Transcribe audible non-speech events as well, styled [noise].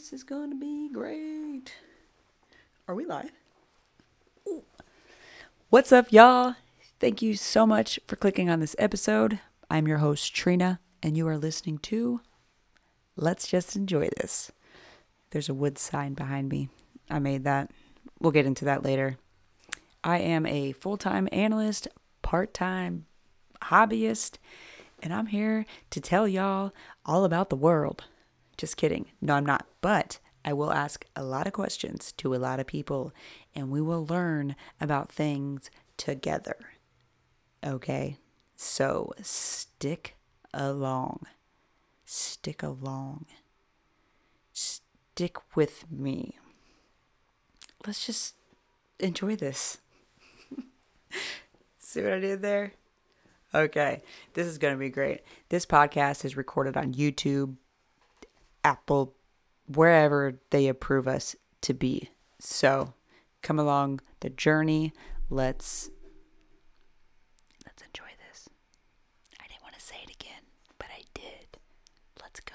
This is going to be great. Are we live? Ooh. What's up, y'all? Thank you so much for clicking on this episode. I'm your host, Trina, and you are listening to Let's Just Enjoy This. There's a wood sign behind me. I made that. We'll get into that later. I am a full time analyst, part time hobbyist, and I'm here to tell y'all all about the world. Just kidding. No, I'm not. But I will ask a lot of questions to a lot of people, and we will learn about things together. Okay? So stick along. Stick along. Stick with me. Let's just enjoy this. [laughs] See what I did there? Okay, this is going to be great. This podcast is recorded on YouTube, Apple, wherever they approve us to be. So, come along the journey. Let's let's enjoy this. I didn't want to say it again, but I did. Let's go.